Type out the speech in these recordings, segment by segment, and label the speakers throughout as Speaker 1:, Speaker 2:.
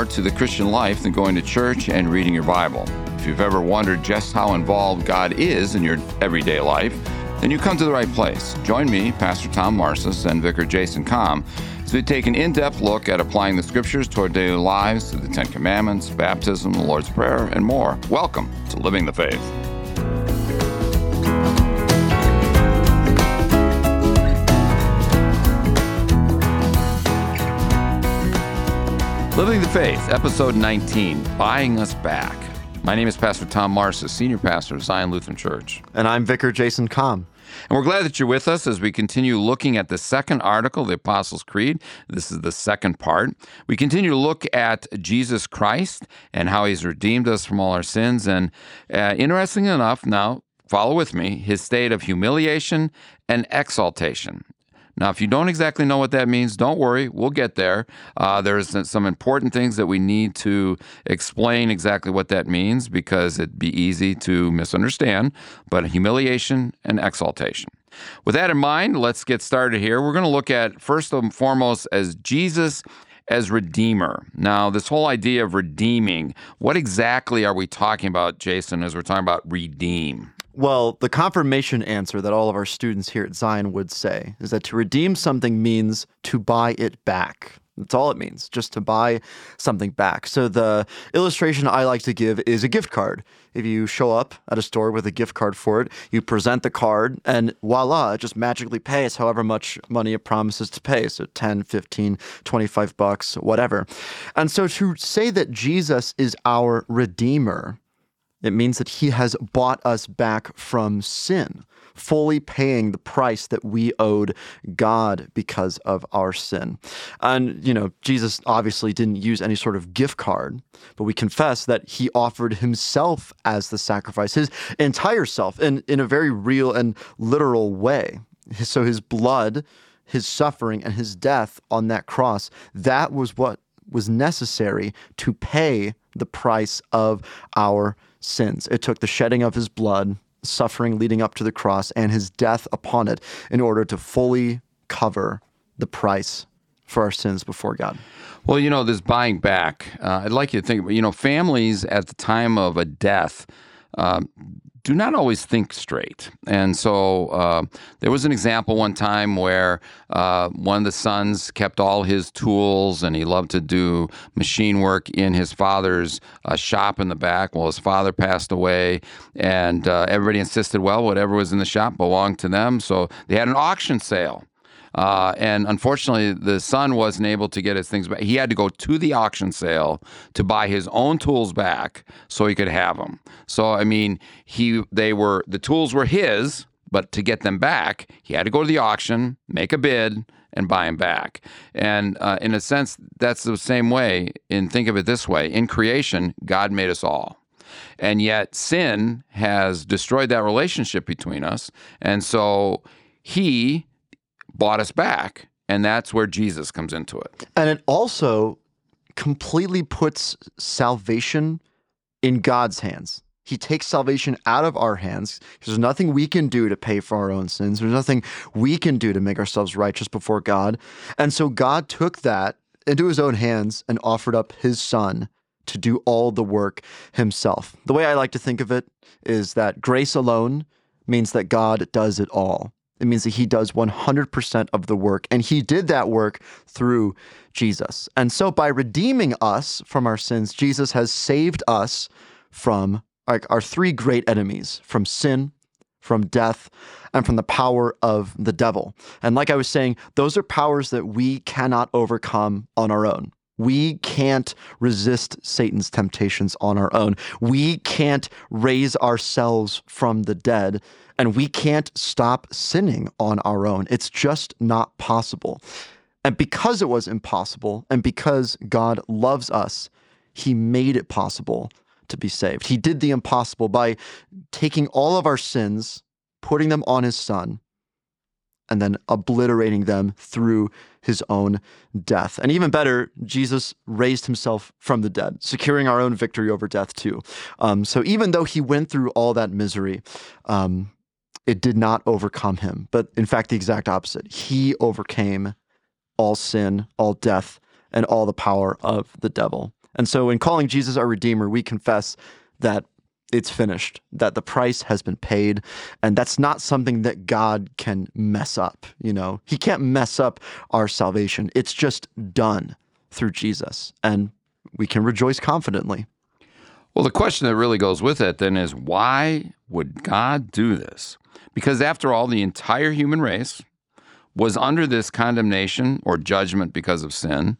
Speaker 1: more to the Christian life than going to church and reading your Bible. If you've ever wondered just how involved God is in your everyday life, then you come to the right place. Join me, Pastor Tom Marcis, and Vicar Jason Kohm as we take an in depth look at applying the scriptures to our daily lives, to the Ten Commandments, baptism, the Lord's Prayer, and more. Welcome to Living the Faith. Living the Faith, episode 19 Buying Us Back. My name is Pastor Tom Marcis, Senior Pastor of Zion Lutheran Church.
Speaker 2: And I'm Vicar Jason Kohm.
Speaker 1: And we're glad that you're with us as we continue looking at the second article, the Apostles' Creed. This is the second part. We continue to look at Jesus Christ and how he's redeemed us from all our sins. And uh, interestingly enough, now follow with me, his state of humiliation and exaltation. Now, if you don't exactly know what that means, don't worry, we'll get there. Uh, there's some important things that we need to explain exactly what that means because it'd be easy to misunderstand, but humiliation and exaltation. With that in mind, let's get started here. We're going to look at first and foremost as Jesus as Redeemer. Now, this whole idea of redeeming, what exactly are we talking about, Jason, as we're talking about redeem?
Speaker 2: Well, the confirmation answer that all of our students here at Zion would say is that to redeem something means to buy it back. That's all it means, just to buy something back. So the illustration I like to give is a gift card. If you show up at a store with a gift card for it, you present the card and voila, it just magically pays however much money it promises to pay. So 10, 15, 25 bucks, whatever. And so to say that Jesus is our redeemer it means that he has bought us back from sin, fully paying the price that we owed God because of our sin. And, you know, Jesus obviously didn't use any sort of gift card, but we confess that he offered himself as the sacrifice, his entire self, in, in a very real and literal way. So his blood, his suffering, and his death on that cross, that was what was necessary to pay the price of our sins. It took the shedding of his blood, suffering leading up to the cross, and his death upon it in order to fully cover the price for our sins before God.
Speaker 1: Well, you know, this buying back, uh, I'd like you to think, about, you know, families at the time of a death, uh, do not always think straight. And so uh, there was an example one time where uh, one of the sons kept all his tools and he loved to do machine work in his father's uh, shop in the back. Well, his father passed away, and uh, everybody insisted, well, whatever was in the shop belonged to them. So they had an auction sale. Uh, and unfortunately, the son wasn't able to get his things back. He had to go to the auction sale to buy his own tools back so he could have them. So I mean, he they were the tools were his, but to get them back, he had to go to the auction, make a bid, and buy them back. And uh, in a sense, that's the same way. And think of it this way: in creation, God made us all. And yet, sin has destroyed that relationship between us. And so, he bought us back. And that's where Jesus comes into it.
Speaker 2: And it also completely puts salvation in God's hands. He takes salvation out of our hands. Because there's nothing we can do to pay for our own sins. There's nothing we can do to make ourselves righteous before God. And so God took that into his own hands and offered up his son to do all the work himself. The way I like to think of it is that grace alone means that God does it all. It means that he does 100% of the work, and he did that work through Jesus. And so, by redeeming us from our sins, Jesus has saved us from our, our three great enemies from sin, from death, and from the power of the devil. And like I was saying, those are powers that we cannot overcome on our own. We can't resist Satan's temptations on our own. We can't raise ourselves from the dead and we can't stop sinning on our own. It's just not possible. And because it was impossible, and because God loves us, He made it possible to be saved. He did the impossible by taking all of our sins, putting them on His Son, and then obliterating them through his own death. And even better, Jesus raised himself from the dead, securing our own victory over death too. Um, so even though he went through all that misery, um, it did not overcome him, but in fact, the exact opposite. He overcame all sin, all death, and all the power of the devil. And so, in calling Jesus our Redeemer, we confess that it's finished, that the price has been paid, and that's not something that God can mess up. You know, He can't mess up our salvation. It's just done through Jesus, and we can rejoice confidently.
Speaker 1: Well, the question that really goes with it then is why would God do this? Because after all, the entire human race was under this condemnation or judgment because of sin.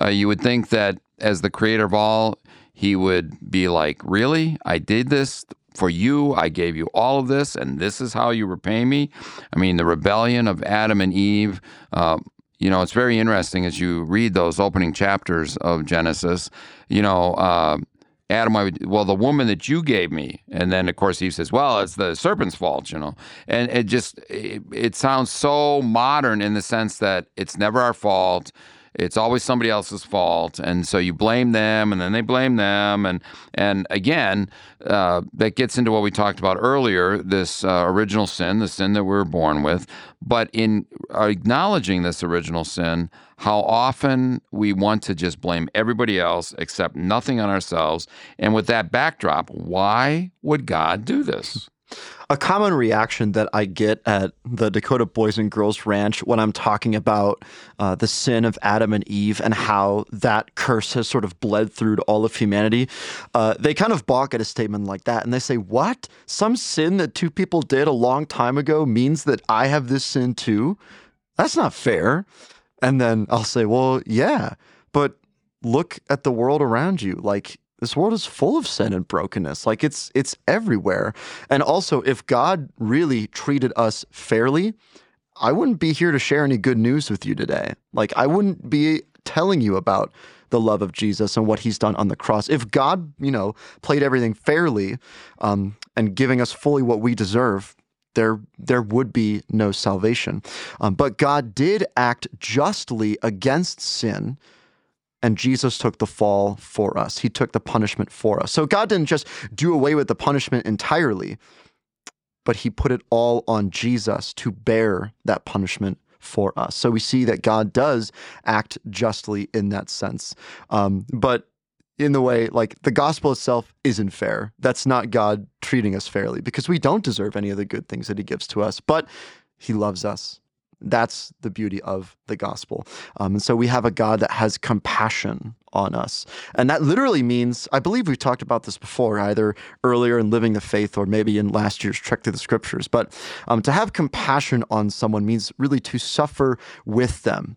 Speaker 1: Uh, you would think that as the creator of all, he would be like, Really? I did this for you. I gave you all of this, and this is how you repay me. I mean, the rebellion of Adam and Eve. Uh, you know, it's very interesting as you read those opening chapters of Genesis. You know, uh, Adam, I would, well, the woman that you gave me, and then of course Eve says, well, it's the serpent's fault, you know, and it just it, it sounds so modern in the sense that it's never our fault it's always somebody else's fault, and so you blame them, and then they blame them, and and again, uh, that gets into what we talked about earlier: this uh, original sin, the sin that we were born with. But in acknowledging this original sin, how often we want to just blame everybody else, accept nothing on ourselves, and with that backdrop, why would God do this?
Speaker 2: A common reaction that I get at the Dakota Boys and Girls Ranch when I'm talking about uh, the sin of Adam and Eve and how that curse has sort of bled through to all of humanity, uh, they kind of balk at a statement like that and they say, What? Some sin that two people did a long time ago means that I have this sin too? That's not fair. And then I'll say, Well, yeah, but look at the world around you. Like, this world is full of sin and brokenness. Like it's it's everywhere. And also if god really treated us fairly i wouldn't be here to share any good news with you today. Like i wouldn't be telling you about the love of jesus and what he's done on the cross. If god you know played everything fairly um, and giving us fully what we deserve there there would be no salvation. Um, but god did act justly against sin and Jesus took the fall for us. He took the punishment for us. So God didn't just do away with the punishment entirely, but he put it all on Jesus to bear that punishment for us. So we see that God does act justly in that sense. Um, but in the way, like the gospel itself isn't fair. That's not God treating us fairly because we don't deserve any of the good things that he gives to us, but he loves us that's the beauty of the gospel. Um, and so we have a God that has compassion on us. And that literally means, I believe we've talked about this before, either earlier in Living the Faith or maybe in last year's Trek Through the Scriptures. But um, to have compassion on someone means really to suffer with them.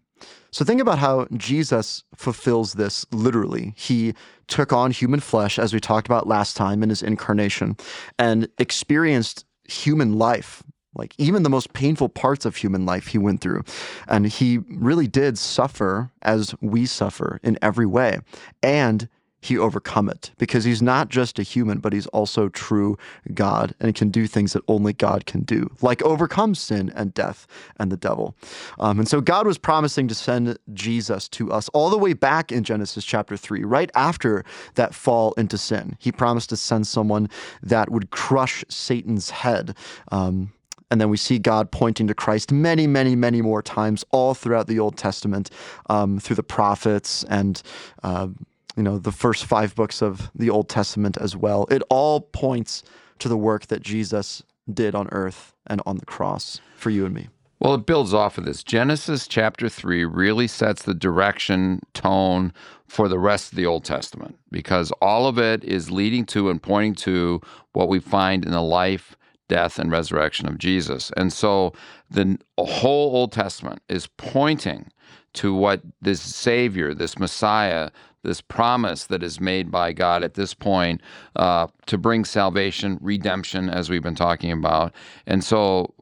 Speaker 2: So think about how Jesus fulfills this literally. He took on human flesh, as we talked about last time in his incarnation, and experienced human life like even the most painful parts of human life he went through. And he really did suffer as we suffer in every way. And he overcome it because he's not just a human but he's also true god and he can do things that only god can do like overcome sin and death and the devil. Um, and so god was promising to send jesus to us all the way back in genesis chapter 3 right after that fall into sin. He promised to send someone that would crush satan's head. Um, and then we see God pointing to Christ many, many, many more times all throughout the Old Testament um, through the prophets and, uh, you know, the first five books of the Old Testament as well. It all points to the work that Jesus did on earth and on the cross for you and me.
Speaker 1: Well, it builds off of this. Genesis chapter 3 really sets the direction, tone for the rest of the Old Testament because all of it is leading to and pointing to what we find in the life death, and resurrection of Jesus. And so the whole Old Testament is pointing to what this Savior, this Messiah, this promise that is made by God at this point uh, to bring salvation, redemption, as we've been talking about. And so,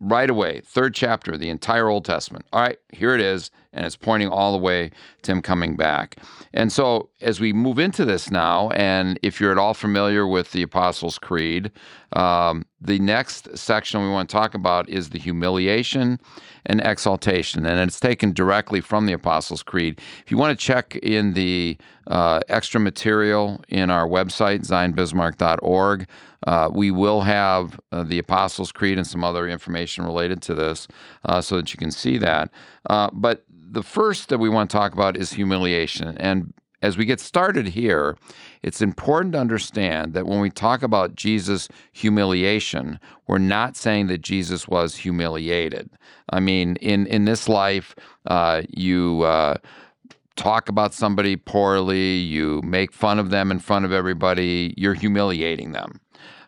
Speaker 1: right away, third chapter, the entire Old Testament. All right, here it is and it's pointing all the way to him coming back. And so, as we move into this now, and if you're at all familiar with the Apostles' Creed, um, the next section we want to talk about is the humiliation and exaltation, and it's taken directly from the Apostles' Creed. If you want to check in the uh, extra material in our website, zionbismarck.org, uh, we will have uh, the Apostles' Creed and some other information related to this uh, so that you can see that. Uh, but the first that we want to talk about is humiliation. And as we get started here, it's important to understand that when we talk about Jesus' humiliation, we're not saying that Jesus was humiliated. I mean, in in this life, uh, you. Uh, talk about somebody poorly, you make fun of them in front of everybody, you're humiliating them.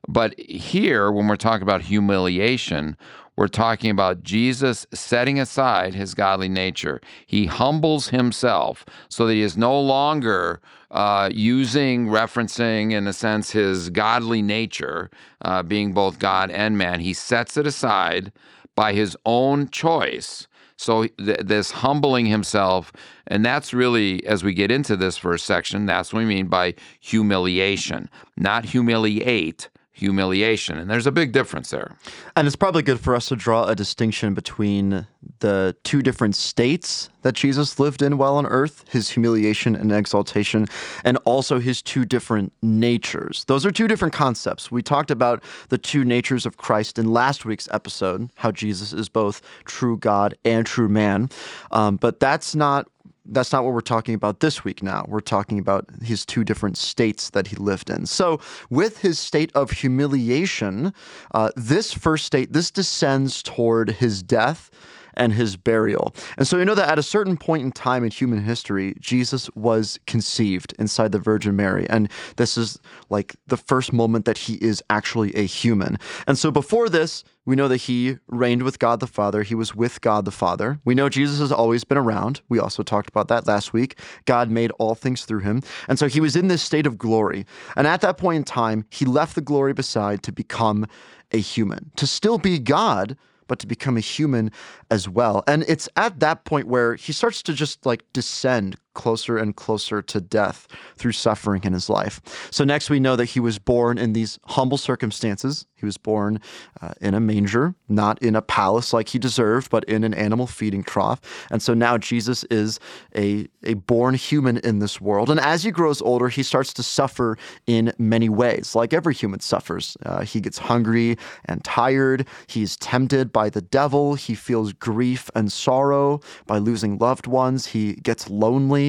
Speaker 1: But here, when we're talking about humiliation, we're talking about Jesus setting aside his godly nature. He humbles himself so that he is no longer uh, using, referencing, in a sense, his godly nature, uh, being both God and man. He sets it aside by his own choice. So, th- this humbling himself, and that's really, as we get into this first section, that's what we mean by humiliation, not humiliate, humiliation. And there's a big difference there.
Speaker 2: And it's probably good for us to draw a distinction between the two different states that Jesus lived in while on earth his humiliation and exaltation, and also his two different natures. Those are two different concepts. We talked about the two natures of Christ in last week's episode, how Jesus is both true God and true man. Um, but that's not that's not what we're talking about this week now. We're talking about his two different states that he lived in. So, with his state of humiliation, uh, this first state, this descends toward his death and his burial. And so you know that at a certain point in time in human history, Jesus was conceived inside the Virgin Mary. And this is like the first moment that he is actually a human. And so before this, we know that he reigned with God the Father. He was with God the Father. We know Jesus has always been around. We also talked about that last week. God made all things through him. And so he was in this state of glory. And at that point in time, he left the glory beside to become a human, to still be God but to become a human as well. And it's at that point where he starts to just like descend closer and closer to death through suffering in his life. So, next we know that he was born in these humble circumstances. He was born uh, in a manger, not in a palace like he deserved, but in an animal feeding trough. And so now Jesus is a, a born human in this world. And as he grows older, he starts to suffer in many ways, like every human suffers. Uh, he gets hungry and tired. He's tempted by the devil. He feels grief and sorrow by losing loved ones. He gets lonely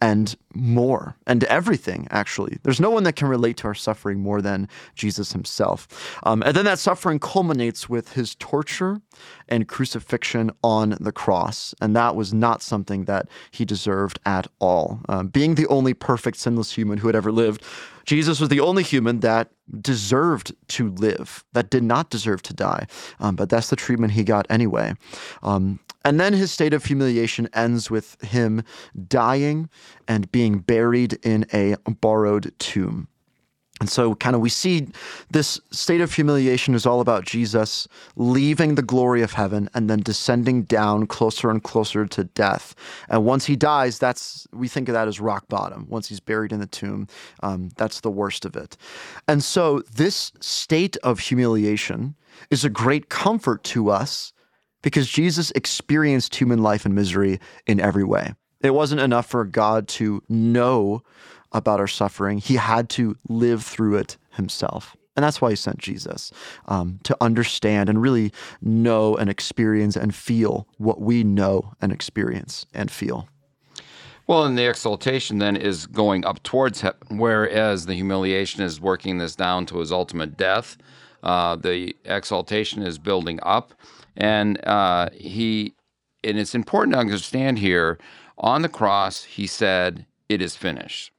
Speaker 2: and more and everything, actually. There's no one that can relate to our suffering more than Jesus himself. Um, and then that suffering culminates with his torture and crucifixion on the cross. And that was not something that he deserved at all. Um, being the only perfect, sinless human who had ever lived, Jesus was the only human that deserved to live, that did not deserve to die. Um, but that's the treatment he got anyway. Um, and then his state of humiliation ends with him dying and being buried in a borrowed tomb. And so, kind of, we see this state of humiliation is all about Jesus leaving the glory of heaven and then descending down closer and closer to death. And once he dies, that's we think of that as rock bottom. Once he's buried in the tomb, um, that's the worst of it. And so, this state of humiliation is a great comfort to us because Jesus experienced human life and misery in every way. It wasn't enough for God to know about our suffering, he had to live through it himself. And that's why he sent Jesus um, to understand and really know and experience and feel what we know and experience and feel.
Speaker 1: Well, and the exaltation then is going up towards heaven, whereas the humiliation is working this down to his ultimate death. Uh, the exaltation is building up, and uh, he, and it's important to understand here. On the cross, he said, "It is finished."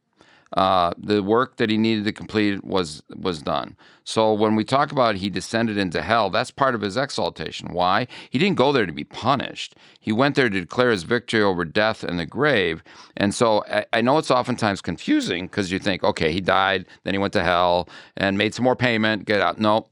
Speaker 1: uh, the work that he needed to complete was was done. So when we talk about he descended into hell, that's part of his exaltation. Why? He didn't go there to be punished. He went there to declare his victory over death and the grave. And so I, I know it's oftentimes confusing because you think, okay, he died, then he went to hell and made some more payment, get out. No,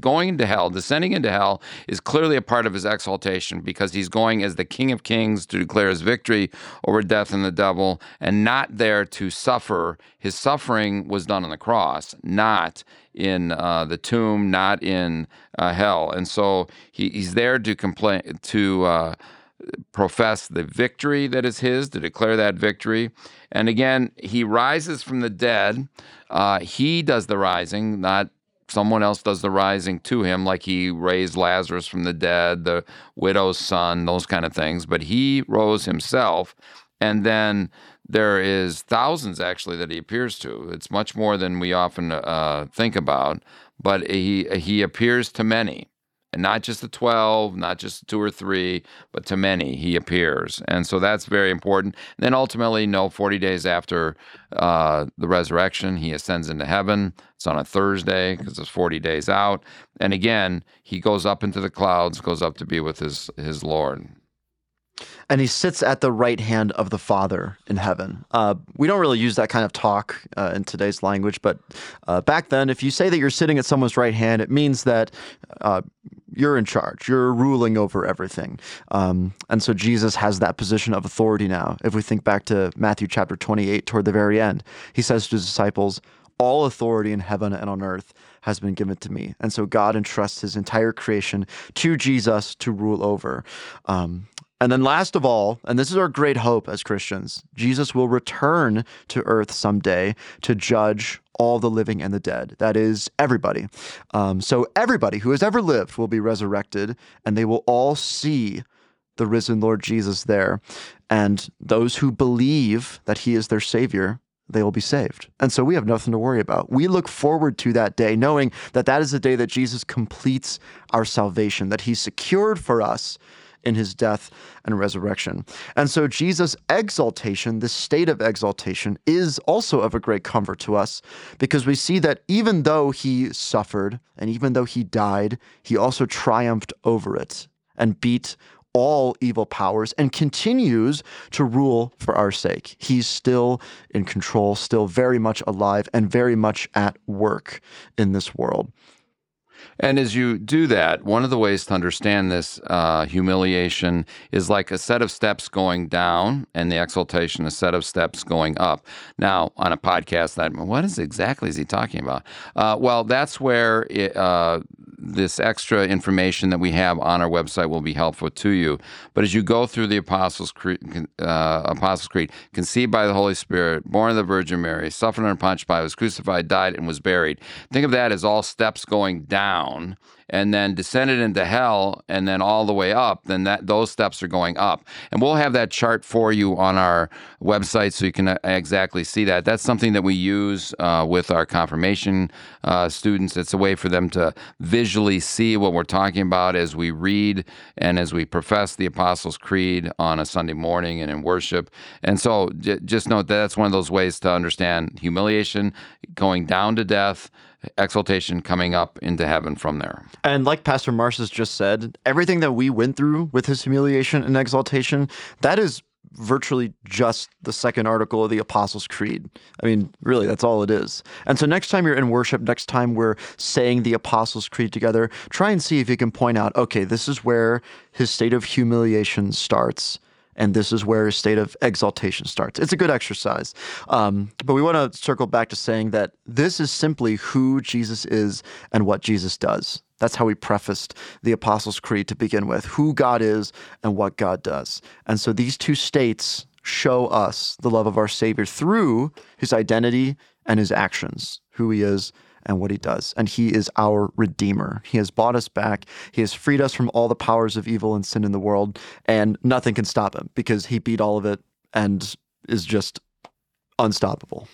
Speaker 1: going into hell, descending into hell, is clearly a part of his exaltation because he's going as the King of Kings to declare his victory over death and the devil, and not there to suffer. His suffering was done on the cross, not in uh, the tomb, not in uh, hell, and so he, he's there to complain to. Uh, profess the victory that is his, to declare that victory. And again, he rises from the dead. Uh, he does the rising, not someone else does the rising to him, like he raised Lazarus from the dead, the widow's son, those kind of things. But he rose himself. And then there is thousands actually that he appears to. It's much more than we often uh, think about, but he he appears to many and not just the 12, not just two or three, but to many he appears. And so that's very important. And then ultimately, no, 40 days after uh, the resurrection, he ascends into heaven. It's on a Thursday because it's 40 days out. And again, he goes up into the clouds, goes up to be with his, his Lord
Speaker 2: and he sits at the right hand of the Father in heaven. Uh, we don't really use that kind of talk uh, in today's language, but uh, back then, if you say that you're sitting at someone's right hand, it means that uh, you're in charge, you're ruling over everything. Um, and so Jesus has that position of authority now. If we think back to Matthew chapter 28, toward the very end, he says to his disciples, All authority in heaven and on earth has been given to me. And so God entrusts his entire creation to Jesus to rule over. Um, and then, last of all, and this is our great hope as Christians, Jesus will return to earth someday to judge all the living and the dead. That is, everybody. Um, so, everybody who has ever lived will be resurrected, and they will all see the risen Lord Jesus there. And those who believe that he is their Savior, they will be saved. And so we have nothing to worry about. We look forward to that day, knowing that that is the day that Jesus completes our salvation, that he secured for us in his death and resurrection. And so Jesus' exaltation, this state of exaltation, is also of a great comfort to us because we see that even though he suffered and even though he died, he also triumphed over it and beat all evil powers and continues to rule for our sake. He's still in control, still very much alive, and very much at work in this world.
Speaker 1: And as you do that, one of the ways to understand this uh, humiliation is like a set of steps going down, and the exaltation, a set of steps going up. Now, on a podcast, that what is exactly is he talking about? Uh, well, that's where it, uh, this extra information that we have on our website will be helpful to you. But as you go through the Apostles' Creed, uh, Apostles' Creed, conceived by the Holy Spirit, born of the Virgin Mary, suffered under Pontius Pilate, was crucified, died, and was buried. Think of that as all steps going down and then descended into hell and then all the way up, then that those steps are going up. And we'll have that chart for you on our website so you can uh, exactly see that. That's something that we use uh, with our confirmation uh, students. It's a way for them to visually see what we're talking about as we read and as we profess the Apostles' Creed on a Sunday morning and in worship. And so j- just note that that's one of those ways to understand humiliation, going down to death exaltation coming up into heaven from there.
Speaker 2: And like Pastor Marcis just said, everything that we went through with his humiliation and exaltation, that is virtually just the second article of the Apostles' Creed. I mean, really, that's all it is. And so next time you're in worship, next time we're saying the Apostles' Creed together, try and see if you can point out, okay, this is where his state of humiliation starts and this is where a state of exaltation starts. It's a good exercise. Um, but we want to circle back to saying that this is simply who Jesus is and what Jesus does. That's how we prefaced the Apostles' Creed to begin with who God is and what God does. And so these two states show us the love of our Savior through his identity and his actions, who he is and what he does. And he is our Redeemer. He has bought us back. He has freed us from all the powers of evil and sin in the world, and nothing can stop him because he beat all of it and is just unstoppable.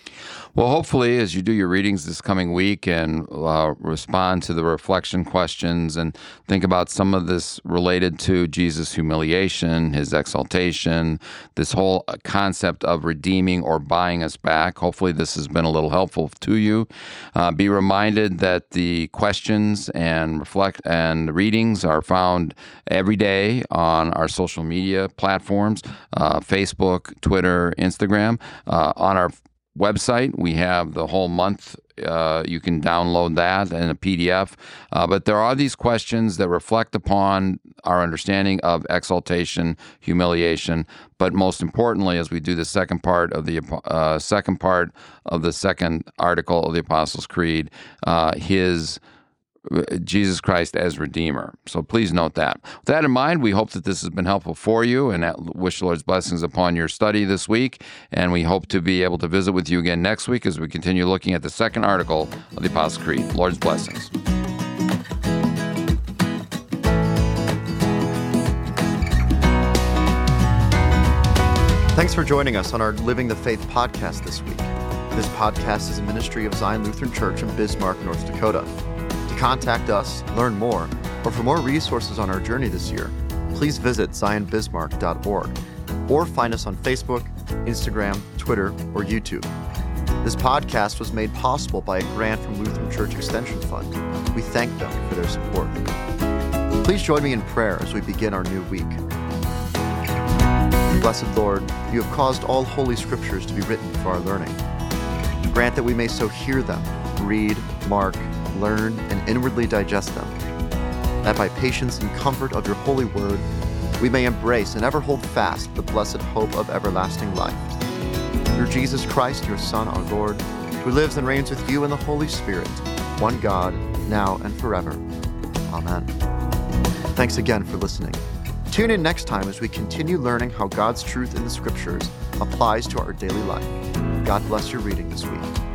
Speaker 1: Well, hopefully, as you do your readings this coming week and uh, respond to the reflection questions and think about some of this related to Jesus' humiliation, his exaltation, this whole concept of redeeming or buying us back, hopefully, this has been a little helpful to you. Uh, be reminded that the questions and reflect and readings are found every day on our social media platforms uh, Facebook, Twitter, Instagram. Uh, on our website. We have the whole month. Uh, you can download that in a PDF. Uh, but there are these questions that reflect upon our understanding of exaltation, humiliation. But most importantly, as we do the second part of the uh, second part of the second article of the Apostles' Creed, uh, his Jesus Christ as Redeemer. So please note that. With that in mind, we hope that this has been helpful for you and wish the Lord's blessings upon your study this week. And we hope to be able to visit with you again next week as we continue looking at the second article of the Apostles' Creed. Lord's blessings.
Speaker 2: Thanks for joining us on our Living the Faith podcast this week. This podcast is a ministry of Zion Lutheran Church in Bismarck, North Dakota. Contact us, learn more, or for more resources on our journey this year, please visit zionbismarck.org or find us on Facebook, Instagram, Twitter, or YouTube. This podcast was made possible by a grant from Lutheran Church Extension Fund. We thank them for their support. Please join me in prayer as we begin our new week. Blessed Lord, you have caused all holy scriptures to be written for our learning. Grant that we may so hear them, read, mark, learn, and inwardly digest them, that by patience and comfort of your holy word, we may embrace and ever hold fast the blessed hope of everlasting life. Through Jesus Christ, your Son, our Lord, who lives and reigns with you in the Holy Spirit, one God, now and forever. Amen. Thanks again for listening. Tune in next time as we continue learning how God's truth in the Scriptures applies to our daily life. God bless your reading this week.